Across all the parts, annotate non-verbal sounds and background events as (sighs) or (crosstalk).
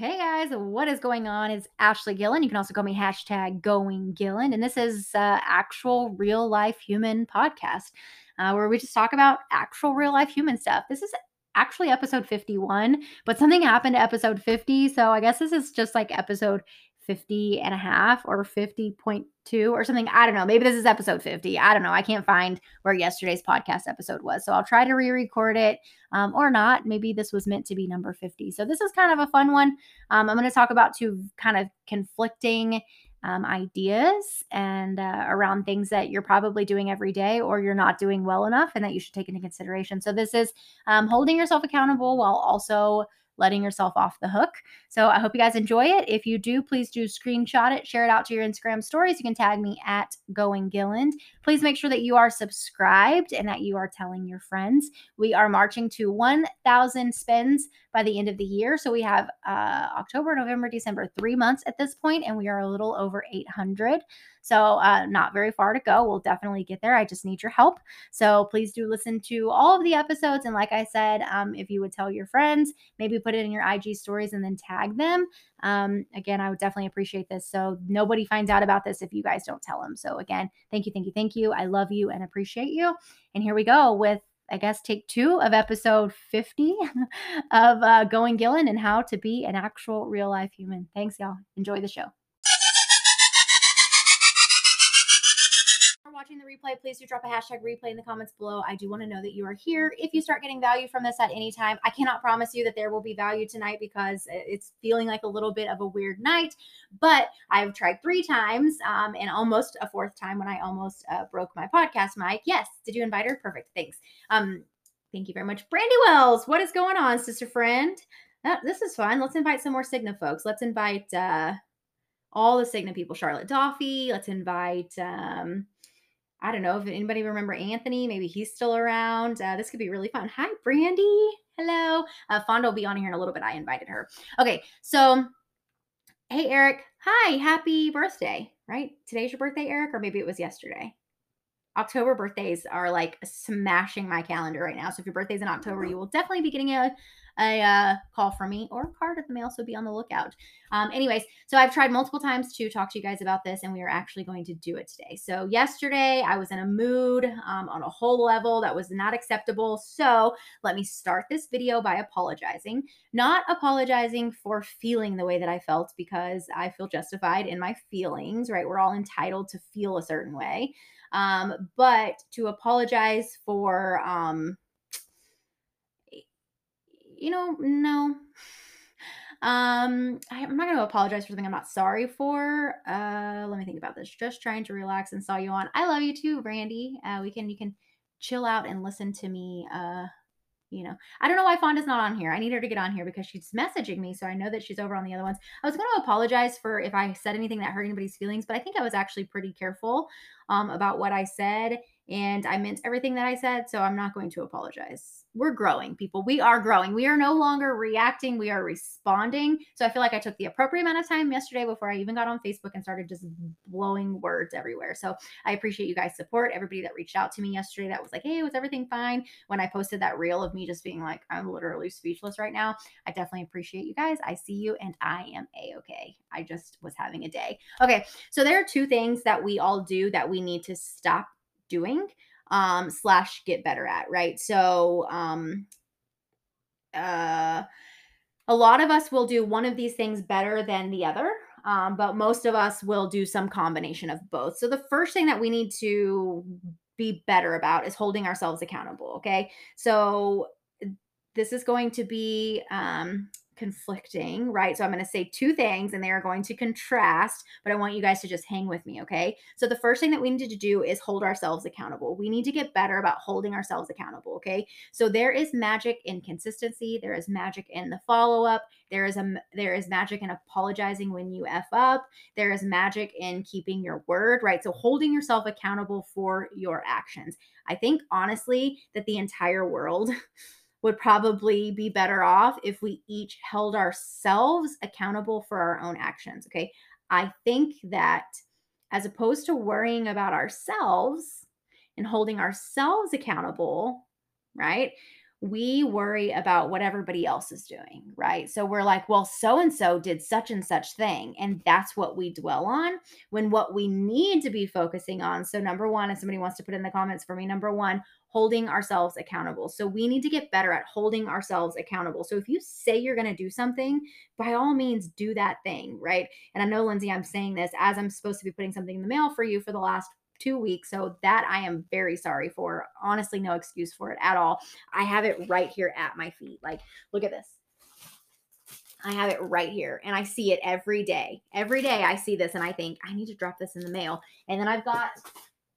Hey guys, what is going on? It's Ashley Gillen. You can also call me hashtag going Gillen. And this is uh, actual real life human podcast uh, where we just talk about actual real life human stuff. This is actually episode 51, but something happened to episode 50. So I guess this is just like episode 50 and a half or 50.2 or something. I don't know. Maybe this is episode 50. I don't know. I can't find where yesterday's podcast episode was. So I'll try to re record it um, or not. Maybe this was meant to be number 50. So this is kind of a fun one. Um, I'm going to talk about two kind of conflicting um, ideas and uh, around things that you're probably doing every day or you're not doing well enough and that you should take into consideration. So this is um, holding yourself accountable while also letting yourself off the hook. So I hope you guys enjoy it. If you do, please do screenshot it, share it out to your Instagram stories. You can tag me at Going Gillen. Please make sure that you are subscribed and that you are telling your friends. We are marching to 1,000 spins by the end of the year. So we have uh, October, November, December, three months at this point, and we are a little over 800. So, uh, not very far to go. We'll definitely get there. I just need your help. So, please do listen to all of the episodes. And, like I said, um, if you would tell your friends, maybe put it in your IG stories and then tag them. Um, again, I would definitely appreciate this. So, nobody finds out about this if you guys don't tell them. So, again, thank you, thank you, thank you. I love you and appreciate you. And here we go with I guess, take two of episode 50 (laughs) of uh, Going Gillen and how to be an actual real life human. Thanks, y'all. Enjoy the show. Watching the replay, please do drop a hashtag replay in the comments below. I do want to know that you are here. If you start getting value from this at any time, I cannot promise you that there will be value tonight because it's feeling like a little bit of a weird night. But I've tried three times um, and almost a fourth time when I almost uh, broke my podcast mic. Yes. Did you invite her? Perfect. Thanks. Um, thank you very much. Brandy Wells, what is going on, sister friend? Uh, this is fun. Let's invite some more Cigna folks. Let's invite uh, all the Cigna people. Charlotte Doffy. Let's invite um, I don't know if anybody remember Anthony. Maybe he's still around. Uh, this could be really fun. Hi, Brandy. Hello. Uh, Fonda will be on here in a little bit. I invited her. Okay, so hey, Eric. Hi, happy birthday. Right? Today's your birthday, Eric, or maybe it was yesterday. October birthdays are like smashing my calendar right now. So if your birthday's in October, you will definitely be getting a a uh, call from me or a card at the mail. So be on the lookout. Um, anyways, so I've tried multiple times to talk to you guys about this, and we are actually going to do it today. So yesterday I was in a mood um, on a whole level that was not acceptable. So let me start this video by apologizing. Not apologizing for feeling the way that I felt because I feel justified in my feelings, right? We're all entitled to feel a certain way. Um, but to apologize for um, you know, no. Um, I, am not going to apologize for something I'm not sorry for. Uh, let me think about this. Just trying to relax and saw you on. I love you too, Randy. Uh, we can you can chill out and listen to me. Uh, you know, I don't know why Fonda's not on here. I need her to get on here because she's messaging me, so I know that she's over on the other ones. I was going to apologize for if I said anything that hurt anybody's feelings, but I think I was actually pretty careful um, about what I said and I meant everything that I said, so I'm not going to apologize. We're growing, people. We are growing. We are no longer reacting, we are responding. So I feel like I took the appropriate amount of time yesterday before I even got on Facebook and started just blowing words everywhere. So I appreciate you guys' support. Everybody that reached out to me yesterday that was like, hey, was everything fine? When I posted that reel of me just being like, I'm literally speechless right now. I definitely appreciate you guys. I see you and I am a okay. I just was having a day. Okay, so there are two things that we all do that we need to stop doing um, slash get better at, right? So, um, uh, a lot of us will do one of these things better than the other, um, but most of us will do some combination of both. So, the first thing that we need to be better about is holding ourselves accountable. Okay. So, this is going to be um, conflicting, right? So I'm going to say two things and they are going to contrast, but I want you guys to just hang with me, okay? So the first thing that we need to do is hold ourselves accountable. We need to get better about holding ourselves accountable, okay? So there is magic in consistency, there is magic in the follow-up, there is a there is magic in apologizing when you f up, there is magic in keeping your word, right? So holding yourself accountable for your actions. I think honestly that the entire world (laughs) would probably be better off if we each held ourselves accountable for our own actions. Okay. I think that as opposed to worrying about ourselves and holding ourselves accountable, right? we worry about what everybody else is doing, right? So we're like, well, so and so did such and such thing. And that's what we dwell on when what we need to be focusing on. So, number one, if somebody wants to put in the comments for me, number one, holding ourselves accountable. So we need to get better at holding ourselves accountable. So if you say you're going to do something, by all means do that thing, right? And I know Lindsay, I'm saying this as I'm supposed to be putting something in the mail for you for the last two weeks. So that I am very sorry for. Honestly, no excuse for it at all. I have it right here at my feet. Like, look at this. I have it right here and I see it every day. Every day I see this and I think, I need to drop this in the mail. And then I've got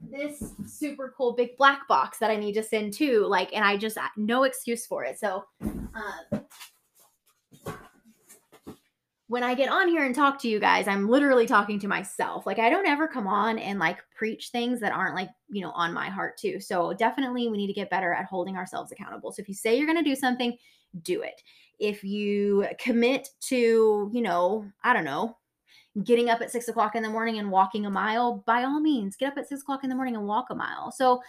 this super cool big black box that I need to send to. Like, and I just, no excuse for it. So, uh, when I get on here and talk to you guys, I'm literally talking to myself. Like I don't ever come on and like preach things that aren't like, you know, on my heart too. So definitely we need to get better at holding ourselves accountable. So if you say you're going to do something, do it. If you commit to, you know, I don't know, getting up at six o'clock in the morning and walking a mile, by all means, get up at six o'clock in the morning and walk a mile. So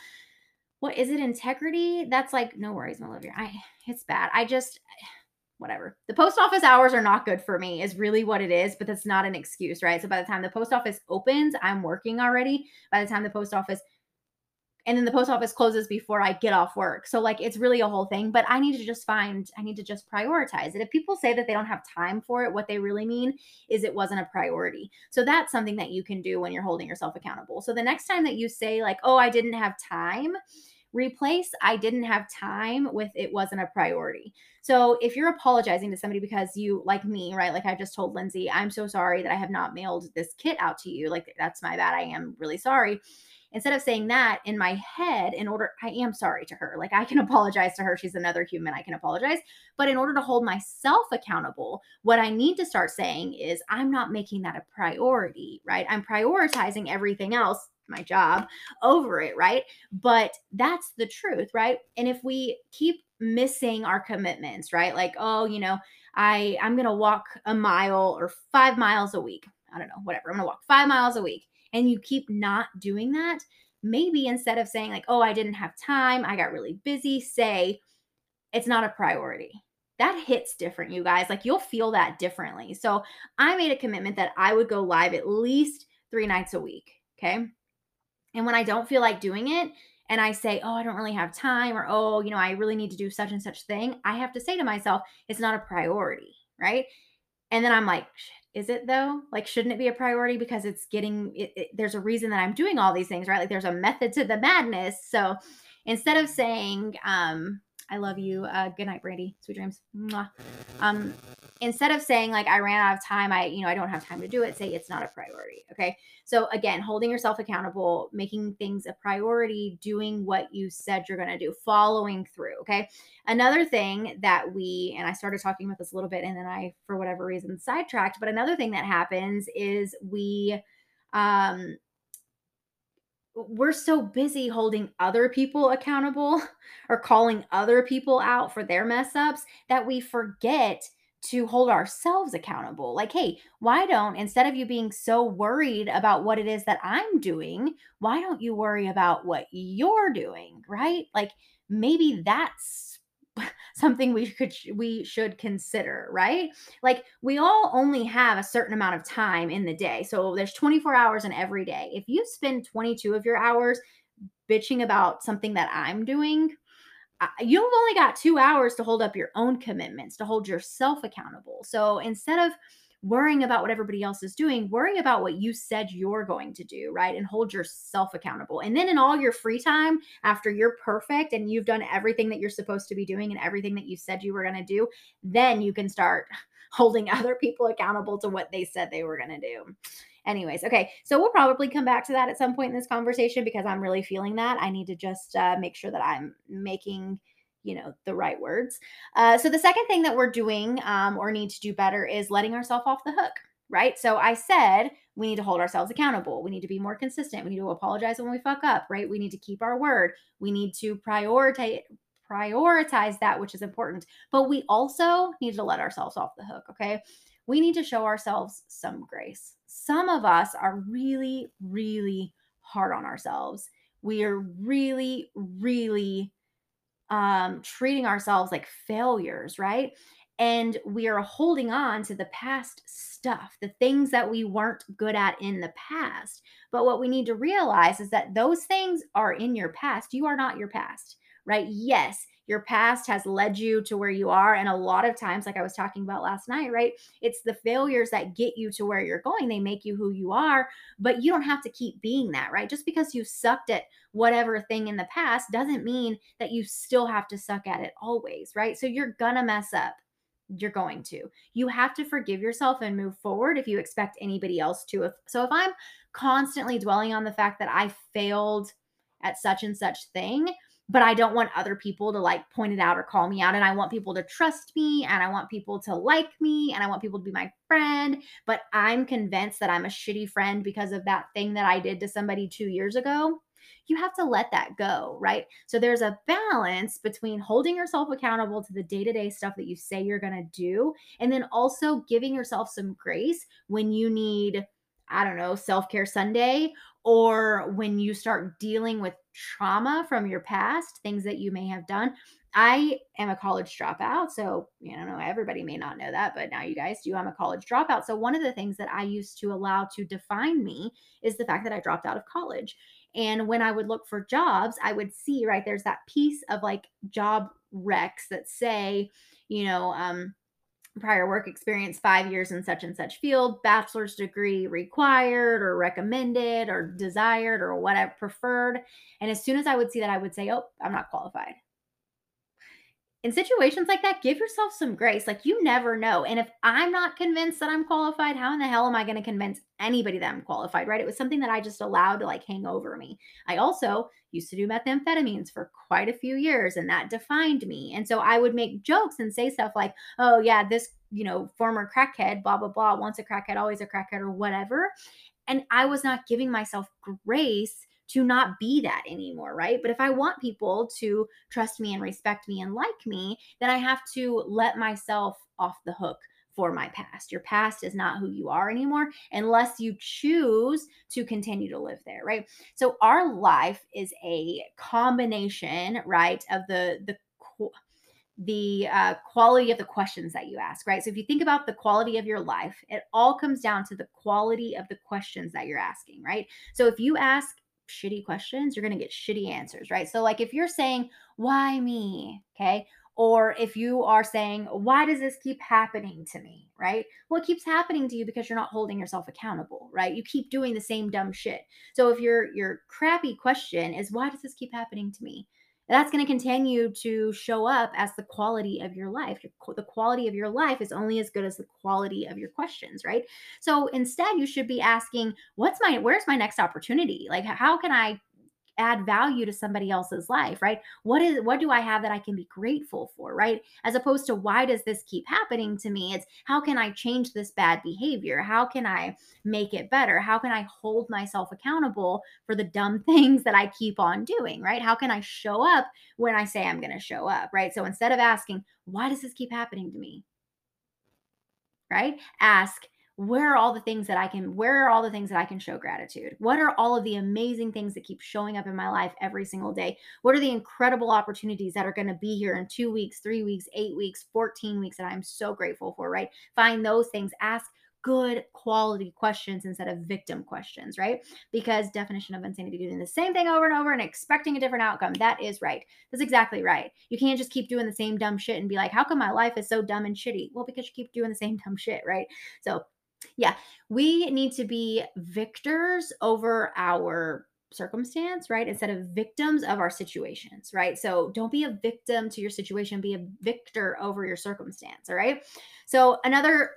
what is it integrity? That's like, no worries, my love. I it's bad. I just (sighs) whatever. The post office hours are not good for me, is really what it is, but that's not an excuse, right? So by the time the post office opens, I'm working already. By the time the post office and then the post office closes before I get off work. So like it's really a whole thing, but I need to just find I need to just prioritize it. If people say that they don't have time for it, what they really mean is it wasn't a priority. So that's something that you can do when you're holding yourself accountable. So the next time that you say like, "Oh, I didn't have time," replace I didn't have time with it wasn't a priority. So if you're apologizing to somebody because you like me, right? Like I just told Lindsay, I'm so sorry that I have not mailed this kit out to you. Like that's my bad. I am really sorry. Instead of saying that in my head, in order, I am sorry to her. Like I can (laughs) apologize to her. She's another human. I can apologize. But in order to hold myself accountable, what I need to start saying is, I'm not making that a priority, right? I'm prioritizing everything else my job over it, right? But that's the truth, right? And if we keep missing our commitments, right? Like, oh, you know, I I'm going to walk a mile or 5 miles a week. I don't know, whatever. I'm going to walk 5 miles a week and you keep not doing that, maybe instead of saying like, "Oh, I didn't have time, I got really busy," say it's not a priority. That hits different, you guys. Like you'll feel that differently. So, I made a commitment that I would go live at least 3 nights a week, okay? And when I don't feel like doing it, and I say, oh, I don't really have time, or oh, you know, I really need to do such and such thing, I have to say to myself, it's not a priority, right? And then I'm like, is it though? Like, shouldn't it be a priority because it's getting, it, it, there's a reason that I'm doing all these things, right? Like, there's a method to the madness. So instead of saying, um, I love you. Uh, good night, Brandy. Sweet dreams. Mwah. Um, instead of saying like I ran out of time, I you know I don't have time to do it. Say it's not a priority. Okay. So again, holding yourself accountable, making things a priority, doing what you said you're going to do, following through. Okay. Another thing that we and I started talking about this a little bit, and then I for whatever reason sidetracked. But another thing that happens is we um we're so busy holding other people accountable (laughs) or calling other people out for their mess ups that we forget to hold ourselves accountable. Like, hey, why don't, instead of you being so worried about what it is that I'm doing, why don't you worry about what you're doing? Right? Like, maybe that's (laughs) something we could we should consider, right? Like we all only have a certain amount of time in the day. So there's 24 hours in every day. If you spend 22 of your hours bitching about something that I'm doing, you've only got 2 hours to hold up your own commitments, to hold yourself accountable. So instead of worrying about what everybody else is doing, worrying about what you said you're going to do, right? And hold yourself accountable. And then in all your free time, after you're perfect and you've done everything that you're supposed to be doing and everything that you said you were going to do, then you can start (laughs) holding other people accountable to what they said they were going to do. Anyways, okay, so we'll probably come back to that at some point in this conversation because I'm really feeling that. I need to just uh, make sure that I'm making you know the right words. Uh, so the second thing that we're doing um, or need to do better is letting ourselves off the hook right? So i said we need to hold ourselves accountable. We need to be more consistent. We need to apologize when we fuck up right? We need to keep our word. We need to prioritize prioritize that which is important but we also need to let ourselves off the hook okay we need to show ourselves some grace some of us are really really hard on ourselves we are really really um, treating ourselves like failures, right? And we are holding on to the past stuff, the things that we weren't good at in the past. But what we need to realize is that those things are in your past. You are not your past, right? Yes, your past has led you to where you are. And a lot of times, like I was talking about last night, right? It's the failures that get you to where you're going. They make you who you are, but you don't have to keep being that, right? Just because you sucked at whatever thing in the past doesn't mean that you still have to suck at it always, right? So you're gonna mess up you're going to. You have to forgive yourself and move forward if you expect anybody else to. If, so if I'm constantly dwelling on the fact that I failed at such and such thing, but I don't want other people to like point it out or call me out. And I want people to trust me and I want people to like me and I want people to be my friend. But I'm convinced that I'm a shitty friend because of that thing that I did to somebody two years ago. You have to let that go, right? So there's a balance between holding yourself accountable to the day to day stuff that you say you're going to do, and then also giving yourself some grace when you need I don't know, self care Sunday, or when you start dealing with trauma from your past, things that you may have done. I am a college dropout. So, you know, everybody may not know that, but now you guys do. I'm a college dropout. So, one of the things that I used to allow to define me is the fact that I dropped out of college. And when I would look for jobs, I would see, right, there's that piece of like job reqs that say, you know, um, prior work experience, five years in such and such field, bachelor's degree required or recommended or desired or whatever preferred. And as soon as I would see that, I would say, oh, I'm not qualified in situations like that, give yourself some grace. Like you never know. And if I'm not convinced that I'm qualified, how in the hell am I going to convince anybody that I'm qualified, right? It was something that I just allowed to like hang over me. I also used to do methamphetamines for quite a few years and that defined me. And so I would make jokes and say stuff like, oh, yeah, this, you know, former crackhead, blah, blah, blah, once a crackhead, always a crackhead or whatever. And I was not giving myself grace to not be that anymore, right? But if I want people to trust me and respect me and like me, then I have to let myself off the hook for my past. Your past is not who you are anymore unless you choose to continue to live there, right? So our life is a combination, right, of the the the uh, quality of the questions that you ask, right? So if you think about the quality of your life, it all comes down to the quality of the questions that you're asking, right? So if you ask shitty questions, you're going to get shitty answers, right? So, like if you're saying, why me? Okay. Or if you are saying, why does this keep happening to me? Right? Well, it keeps happening to you because you're not holding yourself accountable, right? You keep doing the same dumb shit. So if your your crappy question is, why does this keep happening to me? That's going to continue to show up as the quality of your life. The quality of your life is only as good as the quality of your questions, right? So instead, you should be asking, what's my, where's my next opportunity? Like, how can I add value to somebody else's life right? What is what do i have that i can be grateful for right? As opposed to why does this keep happening to me? It's how can i change this bad behavior? How can i make it better? How can i hold myself accountable for the dumb (laughs) things that i keep on doing right? How can i show up when i say i'm going to show up right? So instead of asking why does this keep happening to me? Right? Ask where are all the things that I can, where are all the things that I can show gratitude? What are all of the amazing things that keep showing up in my life every single day? What are the incredible opportunities that are going to be here in two weeks, three weeks, eight weeks, 14 weeks that I'm so grateful for, right? Find those things, ask good quality questions instead of victim questions, right? Because definition of insanity doing the same thing over and over and expecting a different outcome. That is right. That's exactly right. You can't just keep doing the same dumb shit and be like, how come my life is so dumb and shitty? Well, because you keep doing the same dumb shit, right? So yeah, we need to be victors over our circumstance, right? Instead of victims of our situations, right? So don't be a victim to your situation, be a victor over your circumstance, all right? So another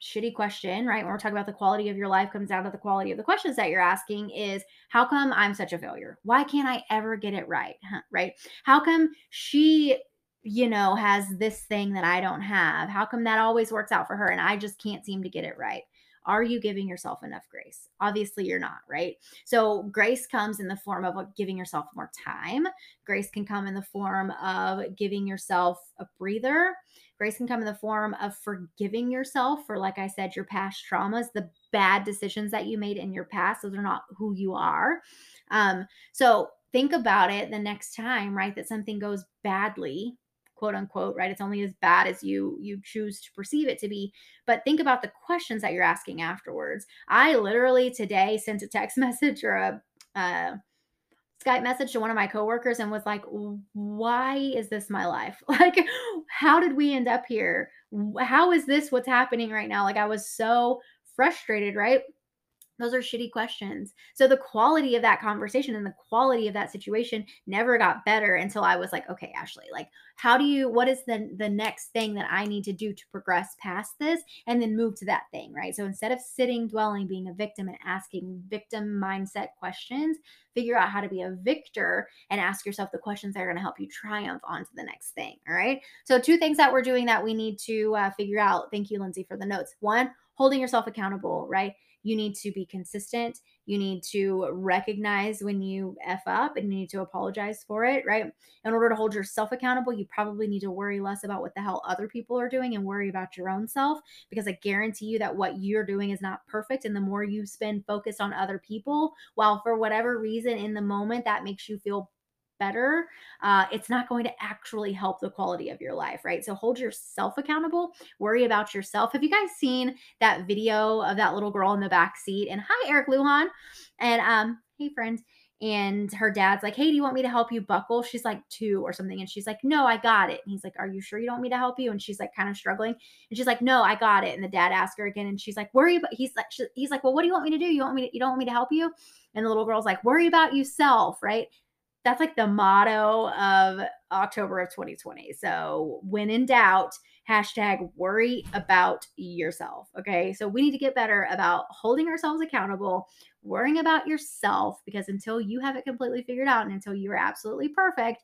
shitty question, right? When we're talking about the quality of your life comes down to the quality of the questions that you're asking is how come I'm such a failure? Why can't I ever get it right? Right? How come she you know, has this thing that I don't have? How come that always works out for her and I just can't seem to get it right? Are you giving yourself enough grace? Obviously, you're not, right? So, grace comes in the form of giving yourself more time. Grace can come in the form of giving yourself a breather. Grace can come in the form of forgiving yourself for, like I said, your past traumas, the bad decisions that you made in your past. Those are not who you are. Um, so, think about it the next time, right? That something goes badly, quote unquote, right? It's only as bad as you you choose to perceive it to be. But think about the questions that you're asking afterwards. I literally today sent a text (laughs) message or a uh, Skype message to one of my coworkers and was like, "Why is this my life? (laughs) Like, how did we end up here? How is this what's happening right now?" Like, I was so frustrated, right? Those are shitty questions. So the quality of that conversation and the quality of that situation never got better until I was like, okay, Ashley, like how do you what is the the next thing that I need to do to progress past this and then move to that thing, right? So instead of sitting, dwelling, being a victim and asking victim mindset questions, figure out how to be a victor and ask yourself the questions that are going to help you triumph onto the next thing, all right? So two things that we're doing that we need to uh, figure out. Thank you Lindsay for the notes. One, holding yourself accountable, right? You need to be consistent. You need to recognize when you F up and you need to apologize for it, right? In order to hold yourself accountable, you probably need to worry less about what the hell other people are doing and worry about your own self because I guarantee you that what you're doing is not perfect. And the more you spend focused on other people, while for whatever reason in the moment that makes you feel better, uh, it's not going to actually help the quality of your life, right? So hold yourself accountable, worry about yourself. Have you guys seen that video of that little girl in the back seat? And hi, Eric Lujan. And um, hey, friends. And her dad's like, Hey, do you want me to help you buckle? She's like two or something. And she's like, No, I got it. And he's like, Are you sure you don't want me to help you? And she's like, kind of struggling. And she's like, No, I got it. And the dad asks her again. And she's like, Worry about, he's like, he's like, Well, what do you want me to do? You want me to, you don't want me to help you? And the little girl's like, Worry about yourself, right? That's like the motto of October of 2020. So when in doubt, hashtag worry about yourself. Okay. So we need to get better about holding ourselves accountable, worrying about yourself, because until you have it completely figured out and until you are absolutely perfect,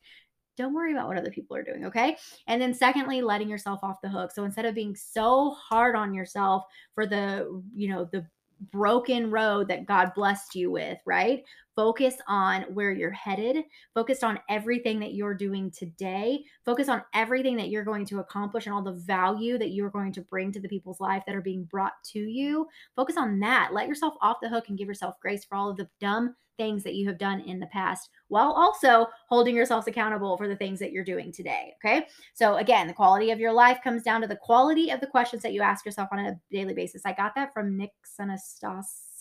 don't worry about what other people are doing, okay? And then secondly, letting yourself off the hook. So instead of being so hard on yourself for the, you know, the broken road that God blessed you with, right? Focus on where you're headed. Focus on everything that you're doing today. Focus on everything that you're going to accomplish and all the value that you're going to bring to the people's life that are being brought to you. Focus on that. Let yourself off the hook and give yourself grace for all of the dumb things that you have done in the past while also holding yourselves accountable for the things that you're doing today. Okay. So, again, the quality of your life comes down to the quality of the questions that you ask yourself on a daily basis. I got that from Nick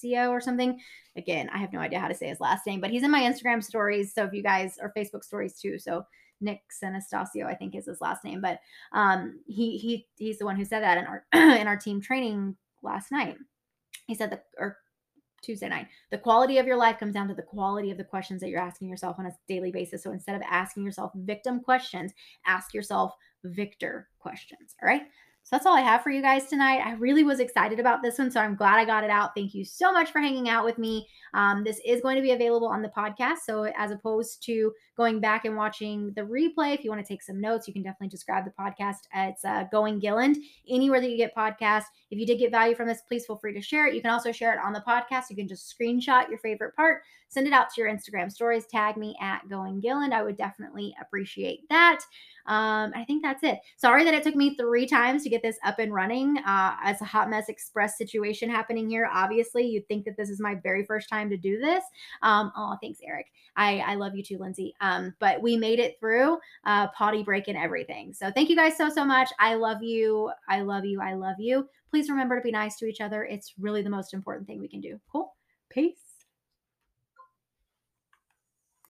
Anastasio or something. Again, I have no idea how to say his last name, but he's in my Instagram stories. So, if you guys are Facebook stories too. So, Nick Anastasio, I think is his last name, but um, he he he's the one who said that in our (clears throat) in our team training last night. He said that, or Tuesday night. The quality of your life comes down to the quality of the questions that you're asking yourself on a daily basis. So instead of asking yourself victim questions, ask yourself victor questions. All right. So that's all I have for you guys tonight. I really was excited about this one, so I'm glad I got it out. Thank you so much for hanging out with me. Um, this is going to be available on the podcast. So, as opposed to going back and watching the replay, if you want to take some notes, you can definitely just grab the podcast. It's uh, Going Gillen, anywhere that you get podcasts. If you did get value from this, please feel free to share it. You can also share it on the podcast. You can just screenshot your favorite part, send it out to your Instagram stories, tag me at Going Gillen. I would definitely appreciate that. Um, I think that's it. Sorry that it took me three times to get this up and running. Uh, as a hot mess express situation happening here, obviously, you'd think that this is my very first time to do this. Um, oh, thanks, Eric. I, I love you too, Lindsay. Um, but we made it through uh, potty break and everything. So thank you guys so, so much. I love you. I love you. I love you. Please remember to be nice to each other. It's really the most important thing we can do. Cool. Peace.